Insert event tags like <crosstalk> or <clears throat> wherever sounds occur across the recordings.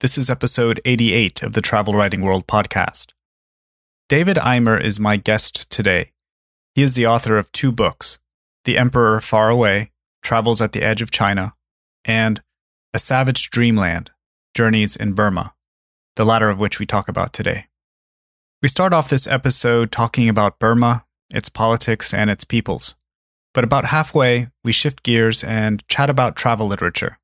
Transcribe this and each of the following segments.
This is episode 88 of the Travel Writing World podcast. David Eimer is my guest today. He is the author of two books The Emperor Far Away, Travels at the Edge of China, and A Savage Dreamland, Journeys in Burma, the latter of which we talk about today. We start off this episode talking about Burma, its politics, and its peoples. But about halfway, we shift gears and chat about travel literature.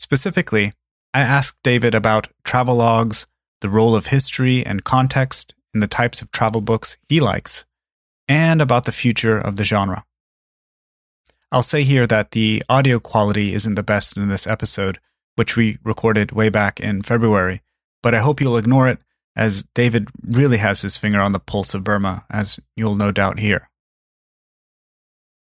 Specifically, I asked David about travelogues, the role of history and context in the types of travel books he likes, and about the future of the genre. I'll say here that the audio quality isn't the best in this episode, which we recorded way back in February, but I hope you'll ignore it as David really has his finger on the pulse of Burma, as you'll no doubt hear.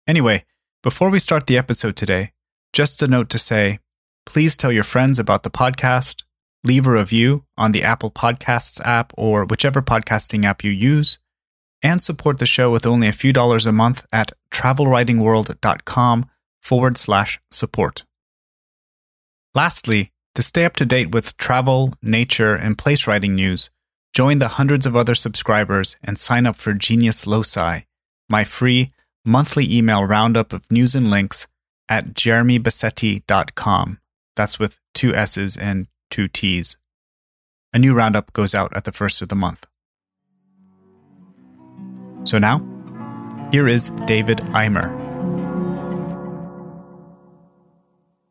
Anyway, before we start the episode today, just a note to say Please tell your friends about the podcast, leave a review on the Apple Podcasts app or whichever podcasting app you use, and support the show with only a few dollars a month at travelwritingworld.com forward slash support. Lastly, to stay up to date with travel, nature, and place writing news, join the hundreds of other subscribers and sign up for Genius Loci, my free monthly email roundup of news and links at jeremybassetti.com. That's with two S's and two T's. A new roundup goes out at the first of the month. So now, here is David Eimer.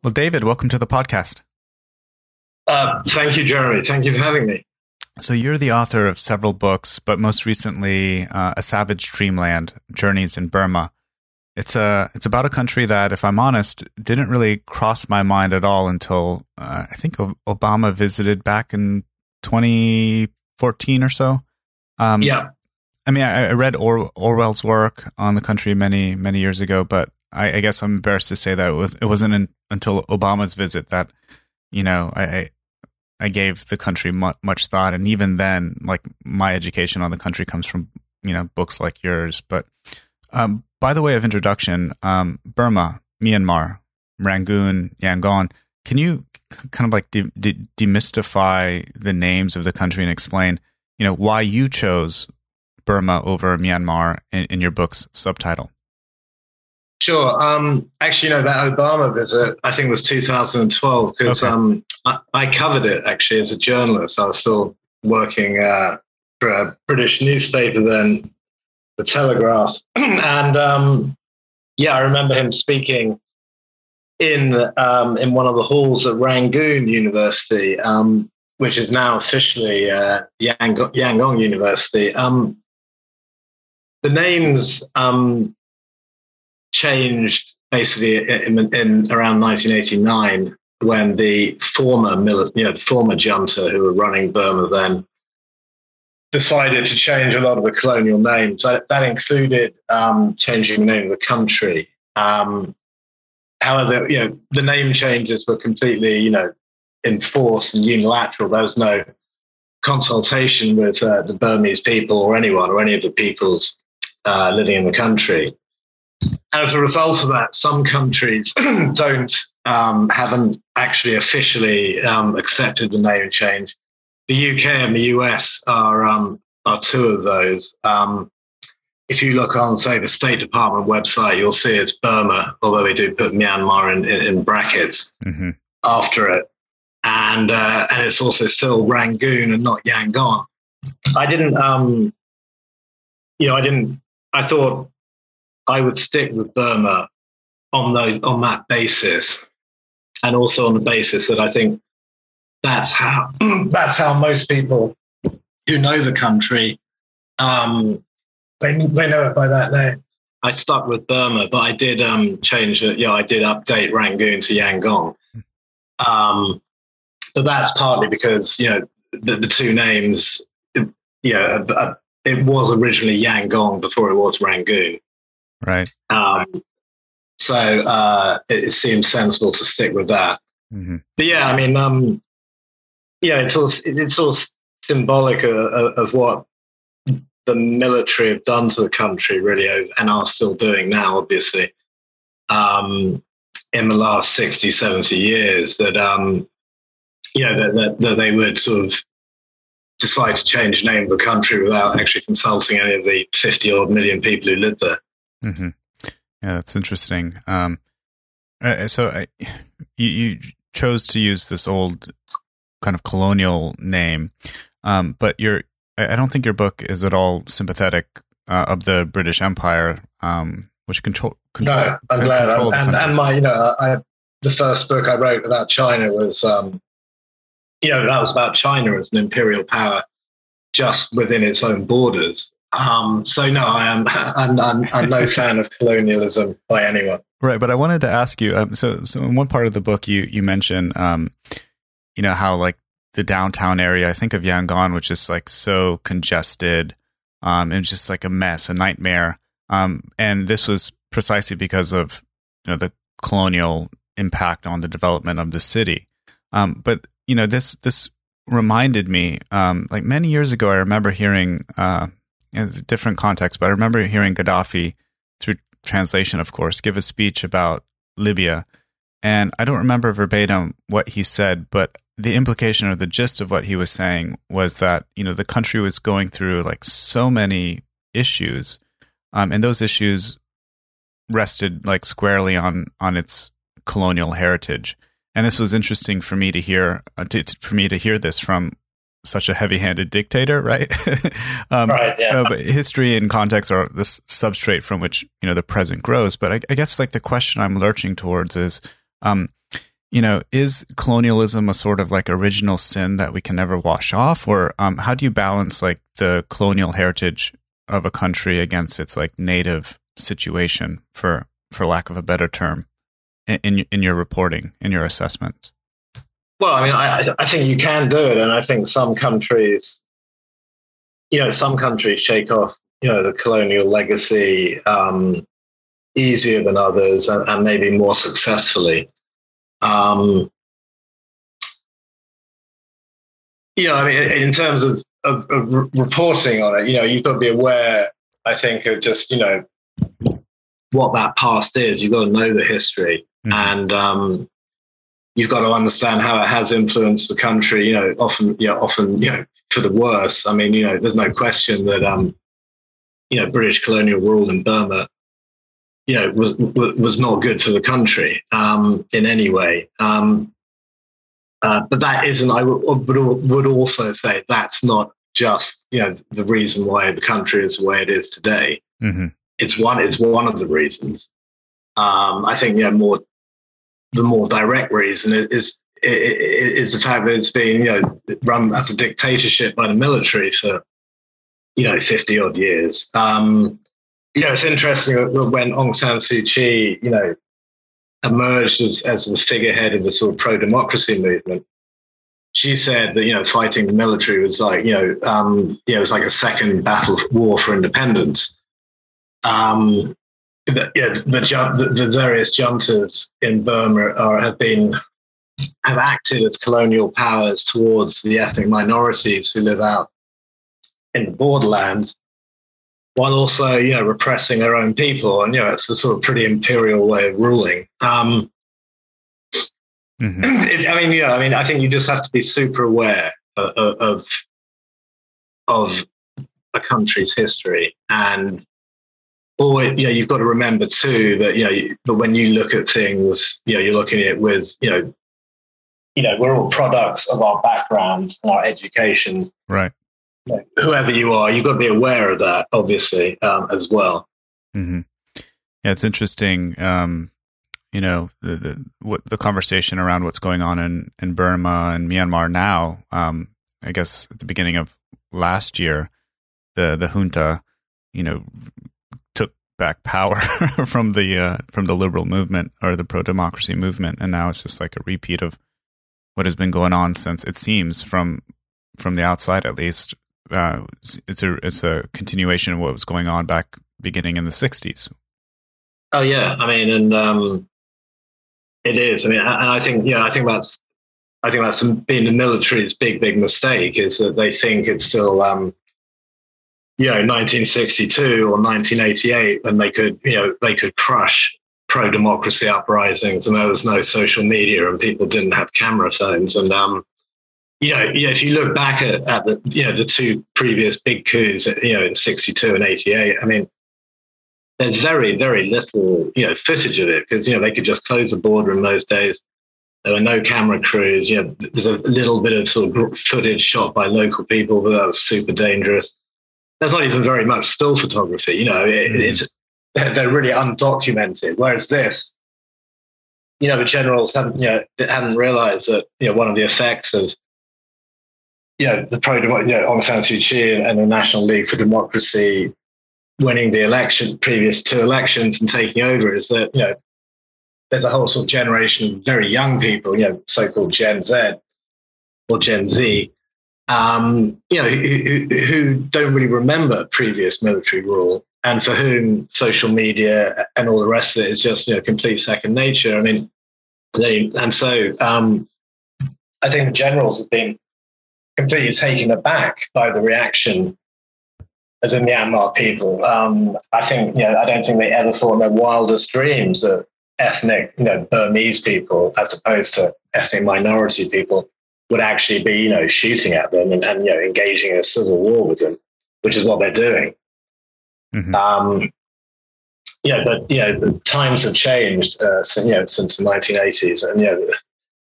Well, David, welcome to the podcast. Uh, thank you, Jeremy. Thank you for having me. So, you're the author of several books, but most recently, uh, A Savage Dreamland Journeys in Burma. It's a it's about a country that, if I'm honest, didn't really cross my mind at all until uh, I think Obama visited back in 2014 or so. Um, yeah. I mean, I, I read or- Orwell's work on the country many many years ago, but I, I, guess I'm embarrassed to say that it was it wasn't in, until Obama's visit that you know I I gave the country much, much thought, and even then, like my education on the country comes from you know books like yours. But um, by the way of introduction, um, Burma, Myanmar, Rangoon, Yangon. Can you kind of like de- de- demystify the names of the country and explain, you know, why you chose Burma over Myanmar in, in your book's subtitle? Sure. Um, actually, you know, that Obama visit, I think was 2012 because okay. um, I, I, covered it actually as a journalist. I was still working uh, for a British newspaper then the Telegraph, <clears throat> and um, yeah, I remember him speaking in um, in one of the halls at Rangoon University, um, which is now officially uh, Yang- Yangon University. Um, the names um, changed basically in, in, around 1989 when the former you know, former junta who were running Burma then decided to change a lot of the colonial names. That, that included um, changing the name of the country. Um, however, you know, the name changes were completely, you know, enforced and unilateral. There was no consultation with uh, the Burmese people or anyone or any of the peoples uh, living in the country. As a result of that, some countries <clears throat> don't um, haven't actually officially um, accepted the name change the UK and the US are um, are two of those. Um, if you look on, say, the State Department website, you'll see it's Burma, although they do put Myanmar in, in, in brackets mm-hmm. after it, and uh, and it's also still Rangoon and not Yangon. I didn't, um, you know, I didn't. I thought I would stick with Burma on those on that basis, and also on the basis that I think that's how <clears throat> that's how most people who know the country um, they, they know it by that name. I stuck with Burma, but I did um, change it. Yeah, I did update Rangoon to Yangon. Um, but that's partly because you know the, the two names. You you know, a, a, it was originally Yangon before it was Rangoon. Right. Um, so uh, it, it seemed sensible to stick with that. Mm-hmm. But yeah, I mean, um, yeah, it's all it's all symbolic of, of, what the military have done to the country, really, and are still doing now, obviously, um, in the last 60, 70 years. That um, you know that, that, that they would sort of decide to change the name of the country without actually consulting any of the 50 odd million people who live there. Mm-hmm. Yeah, that's interesting. Um, uh, so I, <sighs> you, you chose to use this old kind of colonial name, um, but your I don't think your book is at all sympathetic uh, of the British Empire, um, which control. control no, I'm glad. And, and, my, you know, I, the first book I wrote about China was, um, you know, that was about China as an imperial power just within its own borders. Um, so no, I am. <laughs> I'm, I'm, I'm no <laughs> fan of colonialism by anyone. Right, but I wanted to ask you. Um, so, so in one part of the book, you you mention, um, you know, how like the downtown area. I think of Yangon, which is like so congested, um, and just like a mess, a nightmare. Um, and this was precisely because of you know the colonial impact on the development of the city. Um, but you know, this this reminded me, um, like many years ago, I remember hearing, uh, in a different context, but I remember hearing Gaddafi through translation, of course, give a speech about Libya. And I don't remember verbatim what he said, but the implication or the gist of what he was saying was that, you know, the country was going through like so many issues. Um, and those issues rested like squarely on, on its colonial heritage and this was interesting for me to hear uh, to, to, for me to hear this from such a heavy-handed dictator, right? <laughs> um, right. Yeah. Uh, but history and context are the substrate from which you know the present grows. But I, I guess like the question I'm lurching towards is, um, you know, is colonialism a sort of like original sin that we can never wash off, or um, how do you balance like the colonial heritage of a country against its like native situation, for for lack of a better term? in in your reporting, in your assessments? Well, I mean, I, I think you can do it, and I think some countries, you know, some countries shake off, you know, the colonial legacy um, easier than others, and, and maybe more successfully. Um, you know, I mean, in terms of, of, of reporting on it, you know, you've got to be aware, I think, of just you know what that past is. You've got to know the history mm-hmm. and um, you've got to understand how it has influenced the country. You know, often, you know, often, you know, for the worse. I mean, you know, there's no question that, um, you know, British colonial rule in Burma, you know, was was not good for the country um, in any way. Um, uh, but that isn't. I would, would also say that's not just you know the reason why the country is the way it is today. Mm-hmm. It's one. It's one of the reasons. Um, I think yeah, more the more direct reason is is the fact that it's been you know run as a dictatorship by the military for you know 50 odd years. Um, know, it's interesting when Aung San Suu Kyi, you know, emerged as, as the figurehead of the sort of pro-democracy movement. She said that you know fighting the military was like you know um, know it was like a second battle war for independence. Um, the, yeah, the, the, various juntas in Burma are, have been have acted as colonial powers towards the ethnic minorities who live out in the borderlands, while also you know repressing their own people, and you know it's a sort of pretty imperial way of ruling. Um, mm-hmm. <clears throat> it, I mean, yeah, I mean, I think you just have to be super aware of, of of a country's history and or you know you've got to remember too that you know but when you look at things you know you're looking at it with you know you know we're all products of our backgrounds and our education right whoever you are you've got to be aware of that obviously um, as well mm-hmm. yeah it's interesting um, you know the, the what the conversation around what's going on in in burma and myanmar now um, i guess at the beginning of last year the the junta you know took back power <laughs> from the uh, from the liberal movement or the pro democracy movement, and now it's just like a repeat of what has been going on since it seems from from the outside at least uh, it's a it's a continuation of what was going on back beginning in the '60s. Oh yeah, I mean, and um, it is. I mean, and I think yeah, I think that's I think that's been the military's big big mistake is that they think it's still um, you know 1962 or 1988 and they could you know they could crush pro democracy uprisings and there was no social media and people didn't have camera phones and um, you know, yeah, if you look back at, at the you know the two previous big coups, you know, in '62 and '88, I mean, there's very very little you know footage of it because you know they could just close the border in those days. There were no camera crews. You know, there's a little bit of sort of footage shot by local people, but that was super dangerous. There's not even very much still photography. You know, it, mm. it's they're really undocumented. Whereas this, you know, the generals haven't you know hadn't realised that you know one of the effects of know, the pro, you know, Aung San Suu Kyi and the National League for Democracy winning the election, previous two elections and taking over is that, you know, there's a whole sort of generation of very young people, you know, so-called Gen Z or Gen Z, um, you know, who, who don't really remember previous military rule and for whom social media and all the rest of it is just, you know, complete second nature. I mean, they, and so um, I think the generals have been completely taken aback by the reaction of the Myanmar people. Um, I think, you know, I don't think they ever thought in their wildest dreams that ethnic, you know, Burmese people, as opposed to ethnic minority people, would actually be, you know, shooting at them and, and you know, engaging in a civil war with them, which is what they're doing. Mm-hmm. Um, yeah, but you know, times have changed uh, since, you know, since the 1980s, and you know,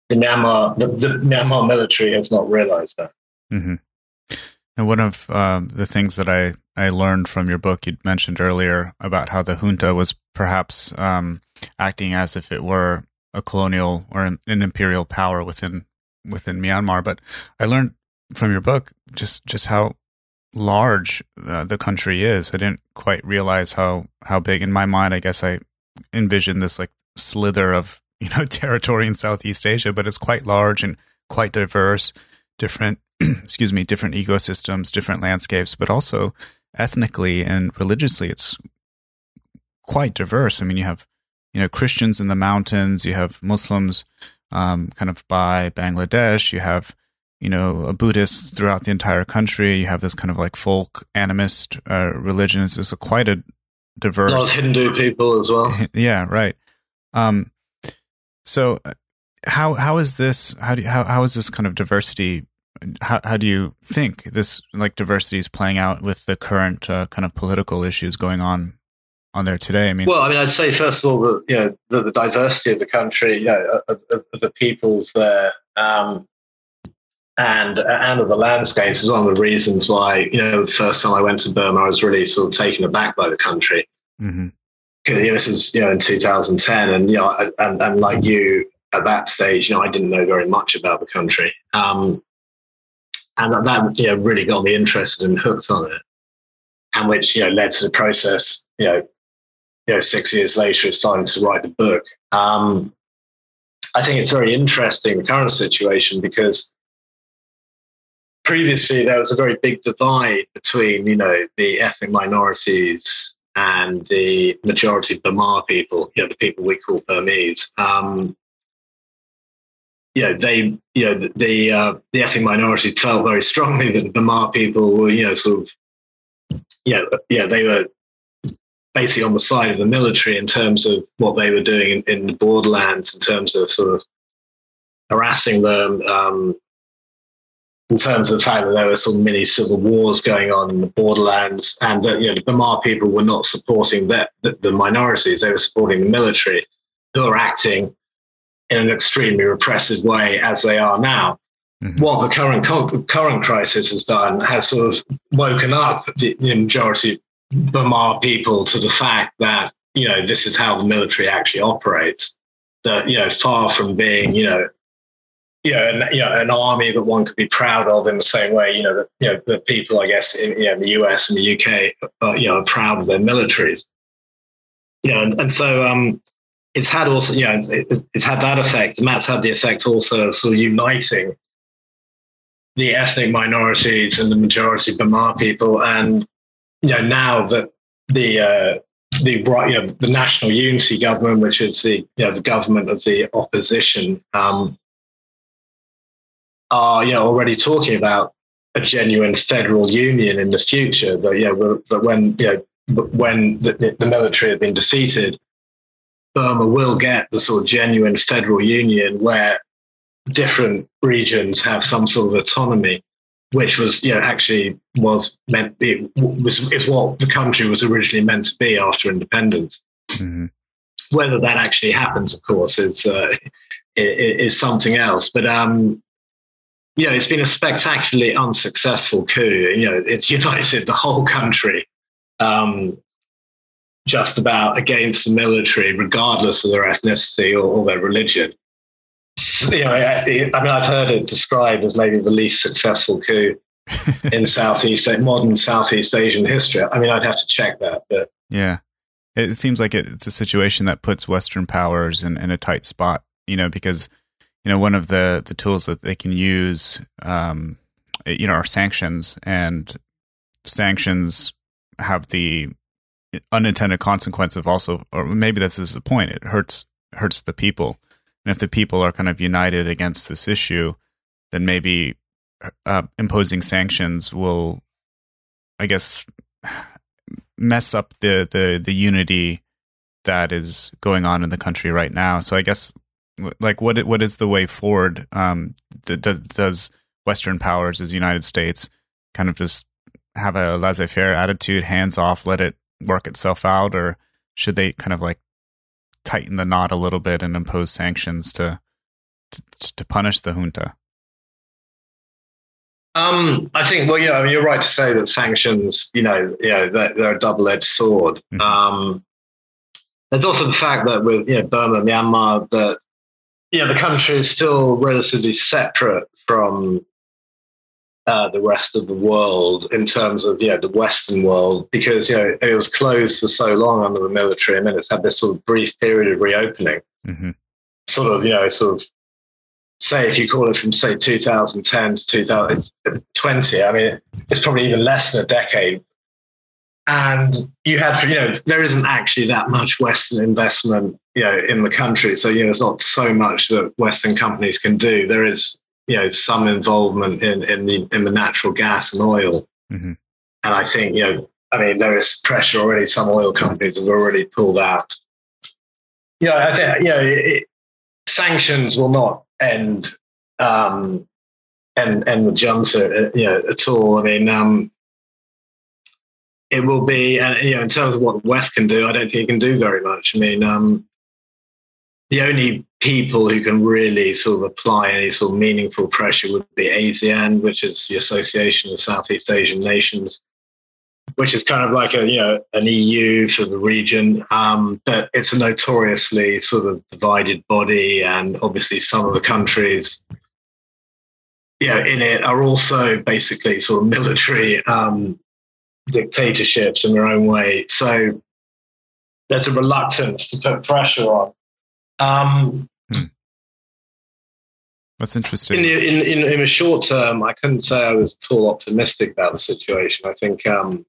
the Myanmar, the, the Myanmar military has not realized that. Mm-hmm. And one of um, the things that I, I learned from your book, you mentioned earlier about how the junta was perhaps um, acting as if it were a colonial or an, an, imperial power within within Myanmar. But I learned from your book just just how large uh, the country is. I didn't quite realize how how big. In my mind, I guess I envisioned this like slither of <laughs> you know territory in Southeast Asia, but it's quite large and quite diverse. Different <clears throat> excuse me, different ecosystems, different landscapes, but also ethnically and religiously, it's quite diverse. I mean, you have, you know, Christians in the mountains, you have Muslims, um, kind of by Bangladesh, you have, you know, Buddhists throughout the entire country. You have this kind of like folk animist uh, religion. It's, a quite a diverse. A lot of Hindu people as well. <laughs> Yeah, right. Um, so uh, how how is this how do you, how how is this kind of diversity how, how do you think this like diversity is playing out with the current uh, kind of political issues going on on there today? I mean, well, I mean, I'd say first of all, that you know, the, the diversity of the country, you know, of, of, of the peoples there, um, and and of the landscapes is one of the reasons why you know the first time I went to Burma, I was really sort of taken aback by the country. Mm-hmm. You know, this is you know in 2010, and you know, and, and like you at that stage, you know, I didn't know very much about the country. Um, and that you know really got me interested and hooked on it, and which you know led to the process. You know, you know, six years later, of starting to write the book. Um, I think it's very interesting the current situation because previously there was a very big divide between you know the ethnic minorities and the majority Bamar people, you know, the people we call Burmese. Um, you know, they, you know, the uh, the ethnic minority felt very strongly that the Bamar people were, you know, sort of, you know, yeah, they were basically on the side of the military in terms of what they were doing in, in the borderlands, in terms of sort of harassing them, um, in terms of the fact that there were some mini civil wars going on in the borderlands, and that you know the Bamar people were not supporting that the, the minorities; they were supporting the military, who are acting in an extremely repressive way as they are now. Mm-hmm. What the current current crisis has done has sort of woken up the, the majority Bamar people to the fact that you know this is how the military actually operates. That you know, far from being you know, you know, an, you know, an army that one could be proud of in the same way you know that you know the people I guess in you know, the US and the UK are, you know are proud of their militaries. You know, and, and so um, it's had also, you know, it's had that effect. Matt's had the effect also of sort of uniting the ethnic minorities and the majority Bamar people, and you know now that the uh, the you know the national unity government, which is the you know the government of the opposition, um, are you know already talking about a genuine federal union in the future. That you know that when you know when the, the military have been defeated, Burma will get the sort of genuine federal union where different regions have some sort of autonomy, which was, you know, actually was meant be was is what the country was originally meant to be after independence. Mm-hmm. Whether that actually happens, of course, is uh, is something else. But um, you know, it's been a spectacularly unsuccessful coup. You know, it's <laughs> united the whole country um, just about against the military, regardless of their ethnicity or, or their religion. You know, I, I, mean, I've heard it described as maybe the least successful coup <laughs> in Southeast modern Southeast Asian history. I mean, I'd have to check that, but yeah, it seems like it's a situation that puts Western powers in, in a tight spot. You know, because you know one of the the tools that they can use, um, you know, are sanctions, and sanctions have the unintended consequence of also, or maybe this is the point. It hurts hurts the people, and if the people are kind of united against this issue, then maybe uh, imposing sanctions will, I guess, mess up the the the unity that is going on in the country right now. So I guess, like, what what is the way forward? Um, does, does Western powers, as United States, kind of just have a laissez faire attitude, hands off, let it work itself out, or should they kind of like tighten the knot a little bit and impose sanctions to to, to punish the junta? Um, I think, well, you know, you're right to say that sanctions, you know, you know, they're, they're a double-edged sword. Mm-hmm. Um, there's also the fact that with you know, Burma, Myanmar, that you know the country is still relatively separate from uh, the rest of the world in terms of you know the Western world because you know it was closed for so long under the military and then it's had this sort of brief period of reopening. Mm-hmm. Sort of you know sort of say if you call it from say 2010 to 2020, I mean it's probably even less than a decade. And you had, you know, there isn't actually that much Western investment, you know, in the country. So, you know, it's not so much that Western companies can do. There is you know some involvement in in the in the natural gas and oil. Mm-hmm. And I think you know, I mean, there is pressure already. Some oil companies have already pulled out. Yeah, I think you know, it, sanctions will not end um, end end the junta, uh, you know, at all. I mean, um, it will be, uh, you know, in terms of what the West can do, I don't think it can do very much. I mean, um, the only people who can really sort of apply any sort of meaningful pressure would be ASEAN, which is the Association of Southeast Asian Nations, which is kind of like a you know an EU for the region, um, but it's a notoriously sort of divided body, and obviously some of the countries. Yeah, in it are also basically sort of military um, dictatorships in their own way. So there's a reluctance to put pressure on. Um, Hmm. That's interesting. In, in, in, in, a short term, I couldn't say I was at all optimistic about the situation. I think, um,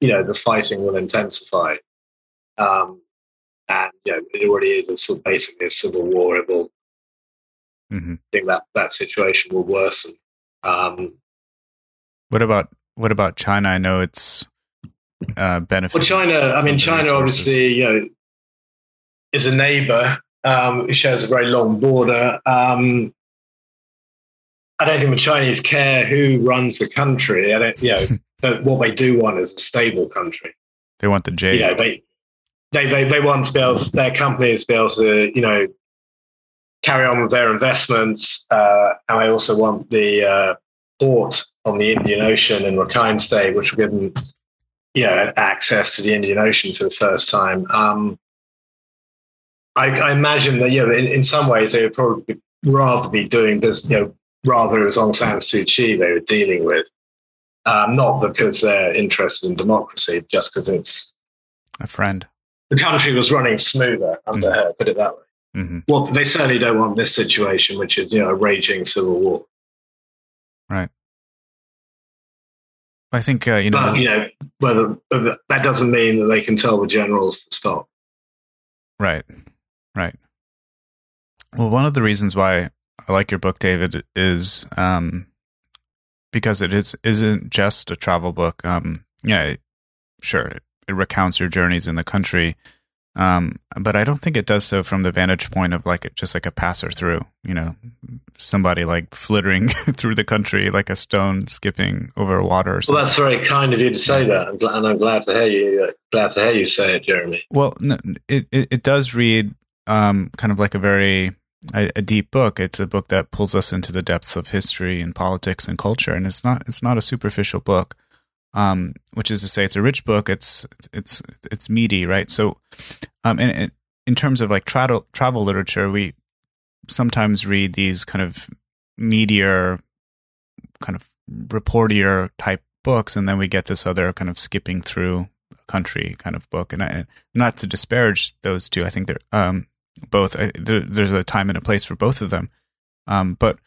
you know, the fighting will intensify. Um, and, you know, it already is a sort of basically a civil war. It will, mm-hmm. I think that that situation will worsen. Um, what about, what about China? I know it's, uh, benefit. Well, China, I mean, China resources. obviously, you know, is a neighbor um, it shares a very long border. Um, I don't think the Chinese care who runs the country. I don't, you know, <laughs> but what they do want is a stable country. They want the J. You know, they, they, they, they want to be able to, their companies to be able to, you know, carry on with their investments. Uh, and they also want the uh, port on the Indian Ocean in Rakhine State, which will give them, you know, access to the Indian Ocean for the first time. Um, I, I imagine that, you know, in, in some ways they would probably rather be doing this, you know, rather as Aung San Suu Kyi they were dealing with. Um, not because they're interested in democracy, just because it's a friend. The country was running smoother under mm her, put it that way. Mm-hmm. Well, they certainly don't want this situation, which is you know a raging civil war. Right. I think uh, you know. But, you know, whether, that doesn't mean that they can tell the generals to stop. Right. Right. Well, one of the reasons why I like your book, David, is um, because it is isn't just a travel book. Um, yeah, sure, it, it recounts your journeys in the country, um, but I don't think it does so from the vantage point of like just like a passer through. You know, somebody like flittering <laughs> through the country like a stone skipping over water. Or something. Well, that's very kind of you to say that, and I'm glad to hear you. Uh, glad to hear you say it, Jeremy. Well, it it, it does read um, kind of like a very a, a, deep book. It's a book that pulls us into the depths of history and politics and culture, and it's not it's not a superficial book. Um, which is to say, it's a rich book. It's it's it's meaty, right? So, um, and, in terms of like travel travel literature, we sometimes read these kind of meatier, kind of reportier type books, and then we get this other kind of skipping through country kind of book. And I, not to disparage those two, I think they're um, both. There's a time and a place for both of them. Um, but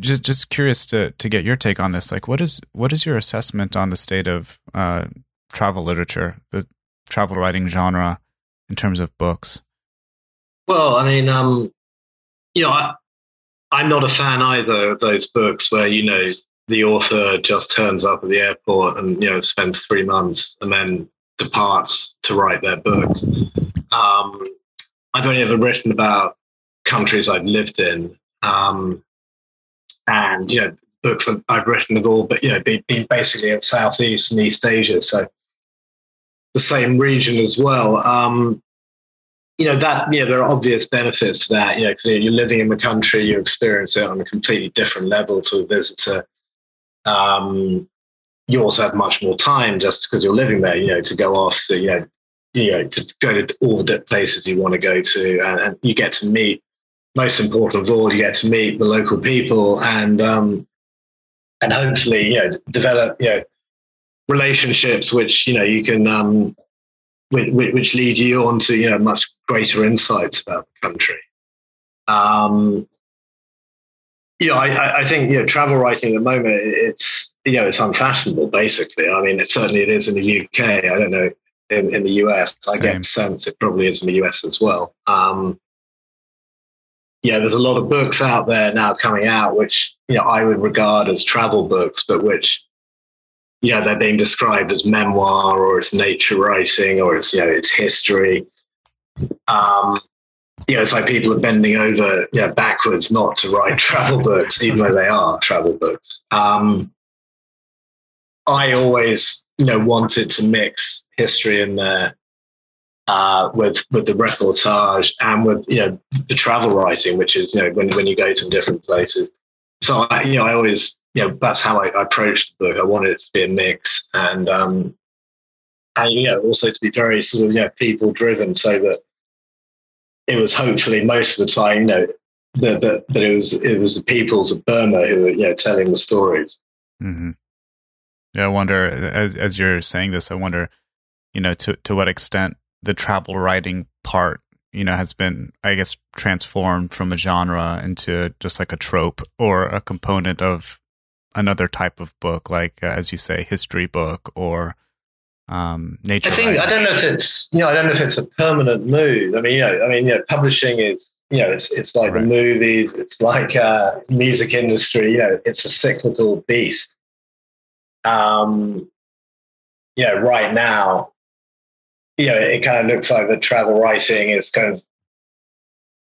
just just curious to to get your take on this. Like, what is what is your assessment on the state of uh, travel literature, the travel writing genre, in terms of books? Well, I mean, um, you know, I, I'm not a fan either of those books where you know the author just turns up at the airport and you know spends three months and then departs to write their book. Um, I've only ever written about countries I've lived in. Um, and, you know, books that I've written have all, but, you know, been, basically in Southeast and East Asia. So the same region as well. Um, you know, that, you know, there are obvious benefits to that, you know, because you're living in the country, you experience it on a completely different level to a visitor. Um, you also have much more time just because you're living there, you know, to go off to, you know, you know, to go to all the places you want to go to, and, and, you get to meet. Most important of all, you get to meet the local people, and um, and hopefully, you know, develop you know relationships which you know you can um, which, which lead you on to you know much greater insights about the country. Um, know, I, I think you know travel writing at the moment it's you know it's unfashionable. Basically, I mean, it certainly it is in the UK. I don't know in, in the US. Same. I get the sense it probably is in the US as well. Um, yeah, there's a lot of books out there now coming out, which you know I would regard as travel books, but which you know they're being described as memoir or it's nature writing or it's you know it's history. Um, you know, it's like people are bending over you know, backwards not to write <laughs> travel books, even though they are travel books. Um, I always, you know, wanted to mix history in there uh, with with the reportage and with you know the travel writing, which is you know when when you go to different places. So I, you know, I always you know that's how I, I approached the book. I wanted it to be a mix and um, and you know also to be very sort of you know people driven, so that it was hopefully most of the time you know that that, it was it was the peoples of Burma who were you know telling the stories. Mm-hmm. Yeah, I wonder as, as you're saying this, I wonder, you know, to to what extent the travel writing part, you know, has been, I guess, transformed from a genre into just like a trope or a component of another type of book, like uh, as you say, history book or um, nature. I think writing. I don't know if it's you know I don't know if it's a permanent mood. I mean, you know, I mean, you know, publishing is you know it's it's like right. the movies, it's like uh, music industry. You know, it's a cyclical beast um, you know, right now, you know, it kind of looks like the travel writing is kind of,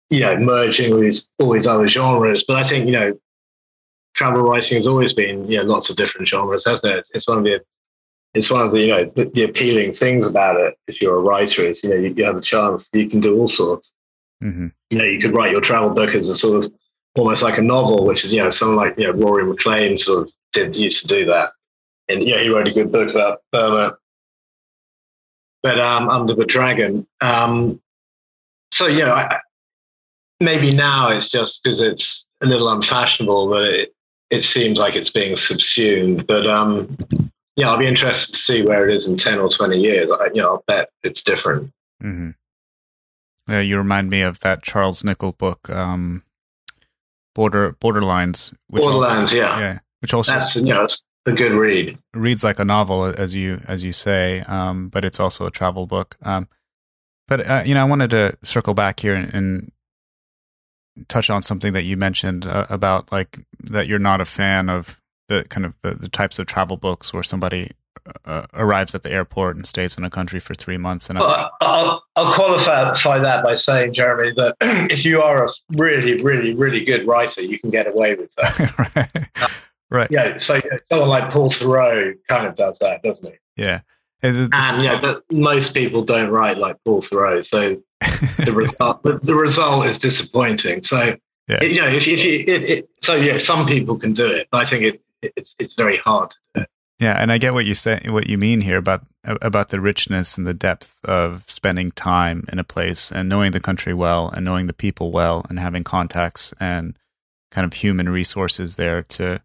you know, merging with all these other genres. But I think, you know, travel writing has always been, you know, lots of different genres, hasn't it? It's one of the, it's one of the, you know, the, the appealing things about it. If you're a writer, is you know, you, you have a chance, you can do all sorts. Mm-hmm. You know, you could write your travel book as a sort of almost like a novel, which is, you know, someone like, you know, Rory MacLean sort of did used to do that and yeah, he wrote a good book about Burma, but um, under the dragon. Um, so yeah, I, maybe now it's just because it's a little unfashionable that it it seems like it's being subsumed. But um, yeah, I'll be interested to see where it is in ten or twenty years. I, you know, I'll bet it's different. Mm-hmm. Yeah, you remind me of that Charles Nicholl book, um, Border Borderlines. Borderlands, yeah, yeah which also that's you know a good read. Reads like a novel, as you as you say, um, but it's also a travel book. Um, but uh, you know, I wanted to circle back here and, and touch on something that you mentioned uh, about like that you're not a fan of the kind of the, the types of travel books where somebody uh, arrives at the airport and stays in a country for three months. And well, I'll, I'll qualify that by saying, Jeremy, that <clears throat> if you are a really, really, really good writer, you can get away with that. <laughs> right. Yeah. So someone like Paul Theroux kind of does that, doesn't he? Yeah. And, ah, yeah, but most people don't write like Paul Theroux, so the <laughs> result the result is disappointing. So yeah. It, you know, if, if you, it, it, so yeah, some people can do it, but I think it, it's it's very hard to do it. Yeah, and I get what you say, what you mean here about about the richness and the depth of spending time in a place and knowing the country well and knowing the people well and having contacts and kind of human resources there to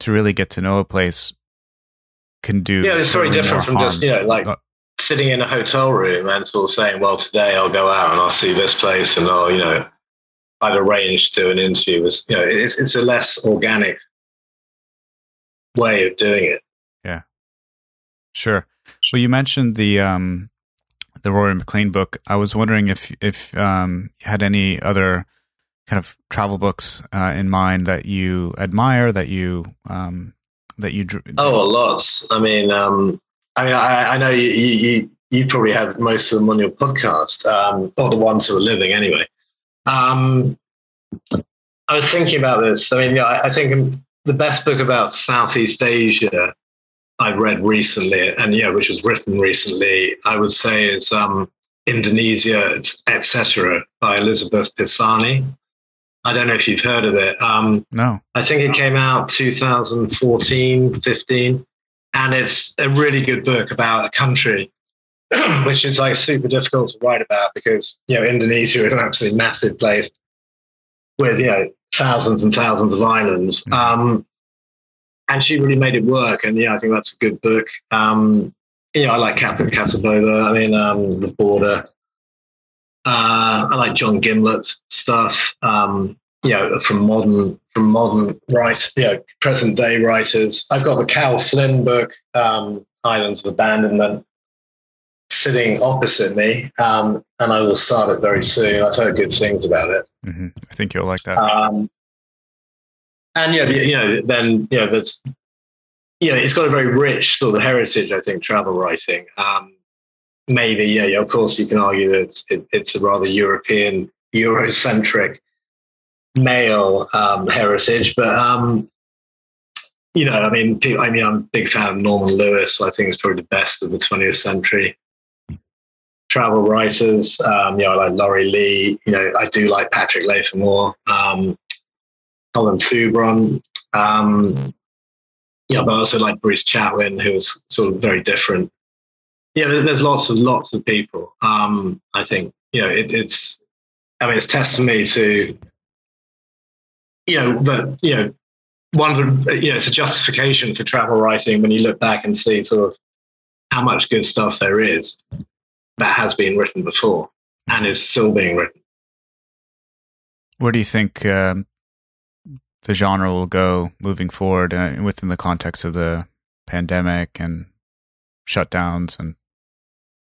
to really get to know a place can do. Yeah, it's very different from harm. just you know like uh, sitting in a hotel room and sort of saying, "Well, today I'll go out and I'll see this place and I'll you know I've arranged to do an interview." With you know, it's it's a less organic way of doing it. Yeah, sure. Well, you mentioned the um, the Rory MacLean book. I was wondering if if um, you had any other kind of travel books uh, in mind that you admire, that you um, that you. Drew- oh, lots. I mean, um, I mean, I, I know you, you you probably have most of them on your podcast, um, or the ones who are living anyway. Um, I was thinking about this. I mean, I, I think the best book about Southeast Asia I've read recently, and yeah, which was written recently, I would say is um, Indonesia, etc. by Elizabeth Pisani. I don't know if you've heard of it. Um, no. I think it came out 2014, 15, and it's a really good book about a country <clears throat> which is like super difficult to write about because you know Indonesia is an absolutely massive place with you know thousands and thousands of islands. Mm. Um, and she really made it work. And yeah, I think that's a good book. Um, you know, I like Kapka Kassabova. I mean, um, The Border. Uh, I like John Gimlette stuff. Um, you know, from modern from modern right, you know, present day writers. I've got the Cal Flynn book, um, Islands of Abandonment, sitting opposite me, um, and I will start it very soon. I've heard good things about it. Mm-hmm. I think you'll like that. Um, and yeah, you know, then you know, there's you know, it's got a very rich sort of heritage. I think travel writing. Um, maybe, yeah, yeah, of course, you can argue that it's, it, it's a rather European, Eurocentric male um, heritage, but um, you know, I mean, I mean, I'm a big fan of Norman Lewis. So I think it's probably the best of the 20th century travel writers. Um, you know, I like Laurie Lee. You know, I do like Patrick Latham um, Colin Thubron. Um, yeah, but I also like Bruce Chatwin, who was sort of very different. Yeah, there's lots and lots of people. Um, I think you know it, it's. I mean, it's testimony to you know that you know one of the, you know it's a justification for travel writing when you look back and see sort of how much good stuff there is that has been written before and is still being written. Where do you think um, the genre will go moving forward uh, within the context of the pandemic and shutdowns and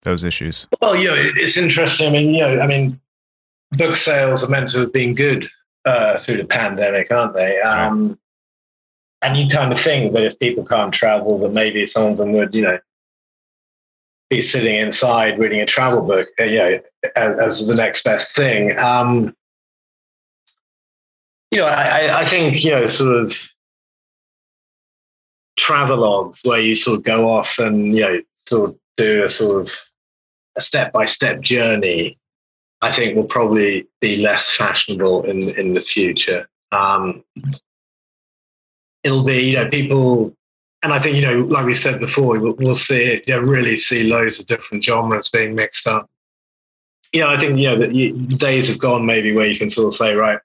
those issues? Well, you know, it's interesting. I mean, you know, I mean, book sales are meant to have been good uh, through the pandemic, aren't they? Um, right. And you kind of think that if people can't travel, that maybe some of them would, you know, be sitting inside reading a travel book, uh, you know, as, as, the next best thing. Um, you know, I, I think, you know, sort of travelogues where you sort of go off and, you know, sort of do a sort of a step by step journey, I think will probably be less fashionable in, in the future. Um, it'll be, you know, people, and I think, you know, like we said before, we'll, we'll see you know, really see loads of different genres being mixed up. You know, I think, you know, the, days have gone maybe where you can sort of say, right,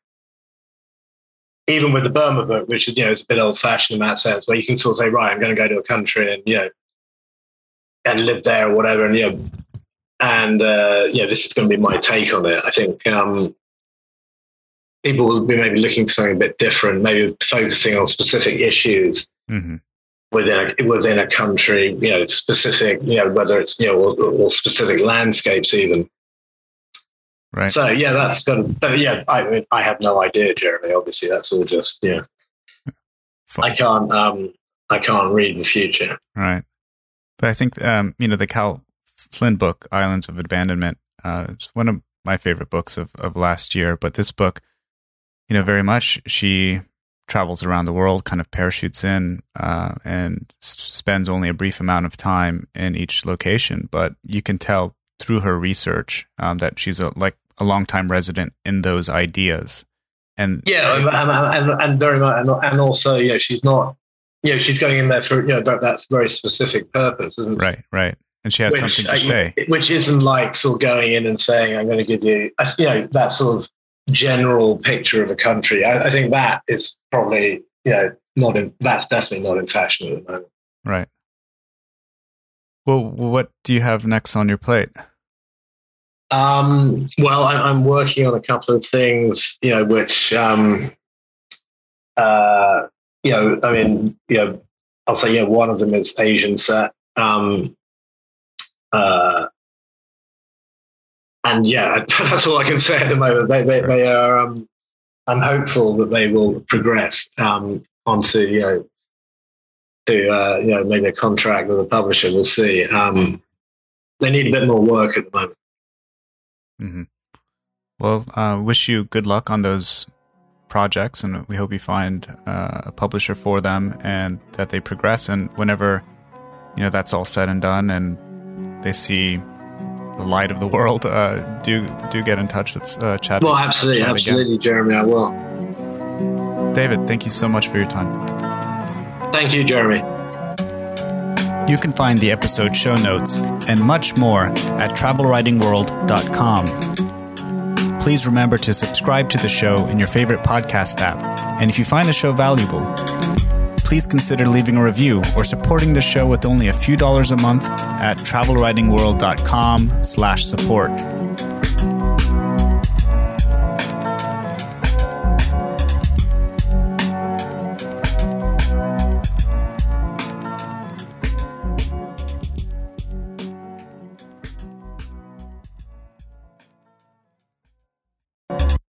even with the Burma book, which is, you know, it's a bit old fashioned in that sense, where you can sort of say, right, I'm going to go to a country and, you know, and live there or whatever. And, you know, and, uh, yeah, this is going to be my take on it. I think, um, people will be maybe looking for something a bit different, maybe focusing on specific issues. Mm-hmm within a, within a country, you know, specific, you know, whether it's you know, or, or specific landscapes even. Right. So yeah, that's good. But yeah, I I have no idea, Jeremy. Obviously, that's all just yeah. Fun. I can't um I can't read the future. Right. But I think um you know the Cal Flynn book, Islands of Abandonment, uh, it's one of my favorite books of of last year. But this book, you know, very much she travels around the world, kind of parachutes in, uh, and s- spends only a brief amount of time in each location. But you can tell through her research um, that she's a like a longtime resident in those ideas. And yeah, and, and, and very much, and, also, you know, she's not, you know, she's going in there for you know that, that's very specific purpose, isn't it? Right, right. And she has which, something to uh, say, which isn't like sort of going in and saying, "I'm going to give you," you know, that sort of general picture of a country. I, I, think that is probably, you know, not in, that's definitely not in fashion at the moment. Right. Well, what do you have next on your plate? Um, well, I, am working on a couple of things, you know, which, um, uh, you know, I mean, you know, I'll say, yeah, one of them is Asian set. Um, uh, and yeah, <laughs> that's all I can say at the moment. They they, they are. Um, I'm hopeful that they will progress um, onto you know to uh, you know maybe a contract with a publisher. We'll see. Um, they need a bit more work at the moment. Mm-hmm. Well, uh, wish you good luck on those projects, and we hope you find uh, a publisher for them and that they progress. And whenever you know that's all said and done, and they see the light of the world, uh, do do get in touch. Let's uh, chat. Well, absolutely, chat absolutely, again. Jeremy. I will. David, thank you so much for your time. Thank you, Jeremy. You can find the episode show notes and much more at travelwritingworld.com. Please remember to subscribe to the show in your favorite podcast app. And if you find the show valuable, please consider leaving a review or supporting the show with only a few dollars a month at travelwritingworld.com slash support.